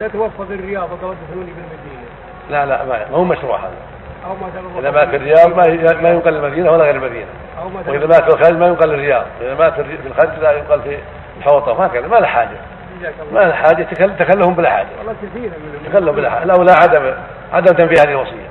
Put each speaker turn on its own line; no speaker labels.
لا توفى في الرياض وتردد بالمدينة
لا لا ما هو مشروع هذا.
أو ما
إذا مات في الرياض ما ما ينقل المدينة ولا غير المدينة.
أو ما
وإذا مات في الخلج ما ينقل الرياض. واذا مات في الخلج لا ينقل في الحوطة. هكذا ما له
حاجة.
ما له حاجة. تكلهم بلا حاجة.
والله كثير من
تكلم بلا حاجة. الاولى عدم عدم تنفيذ هذه الوصية.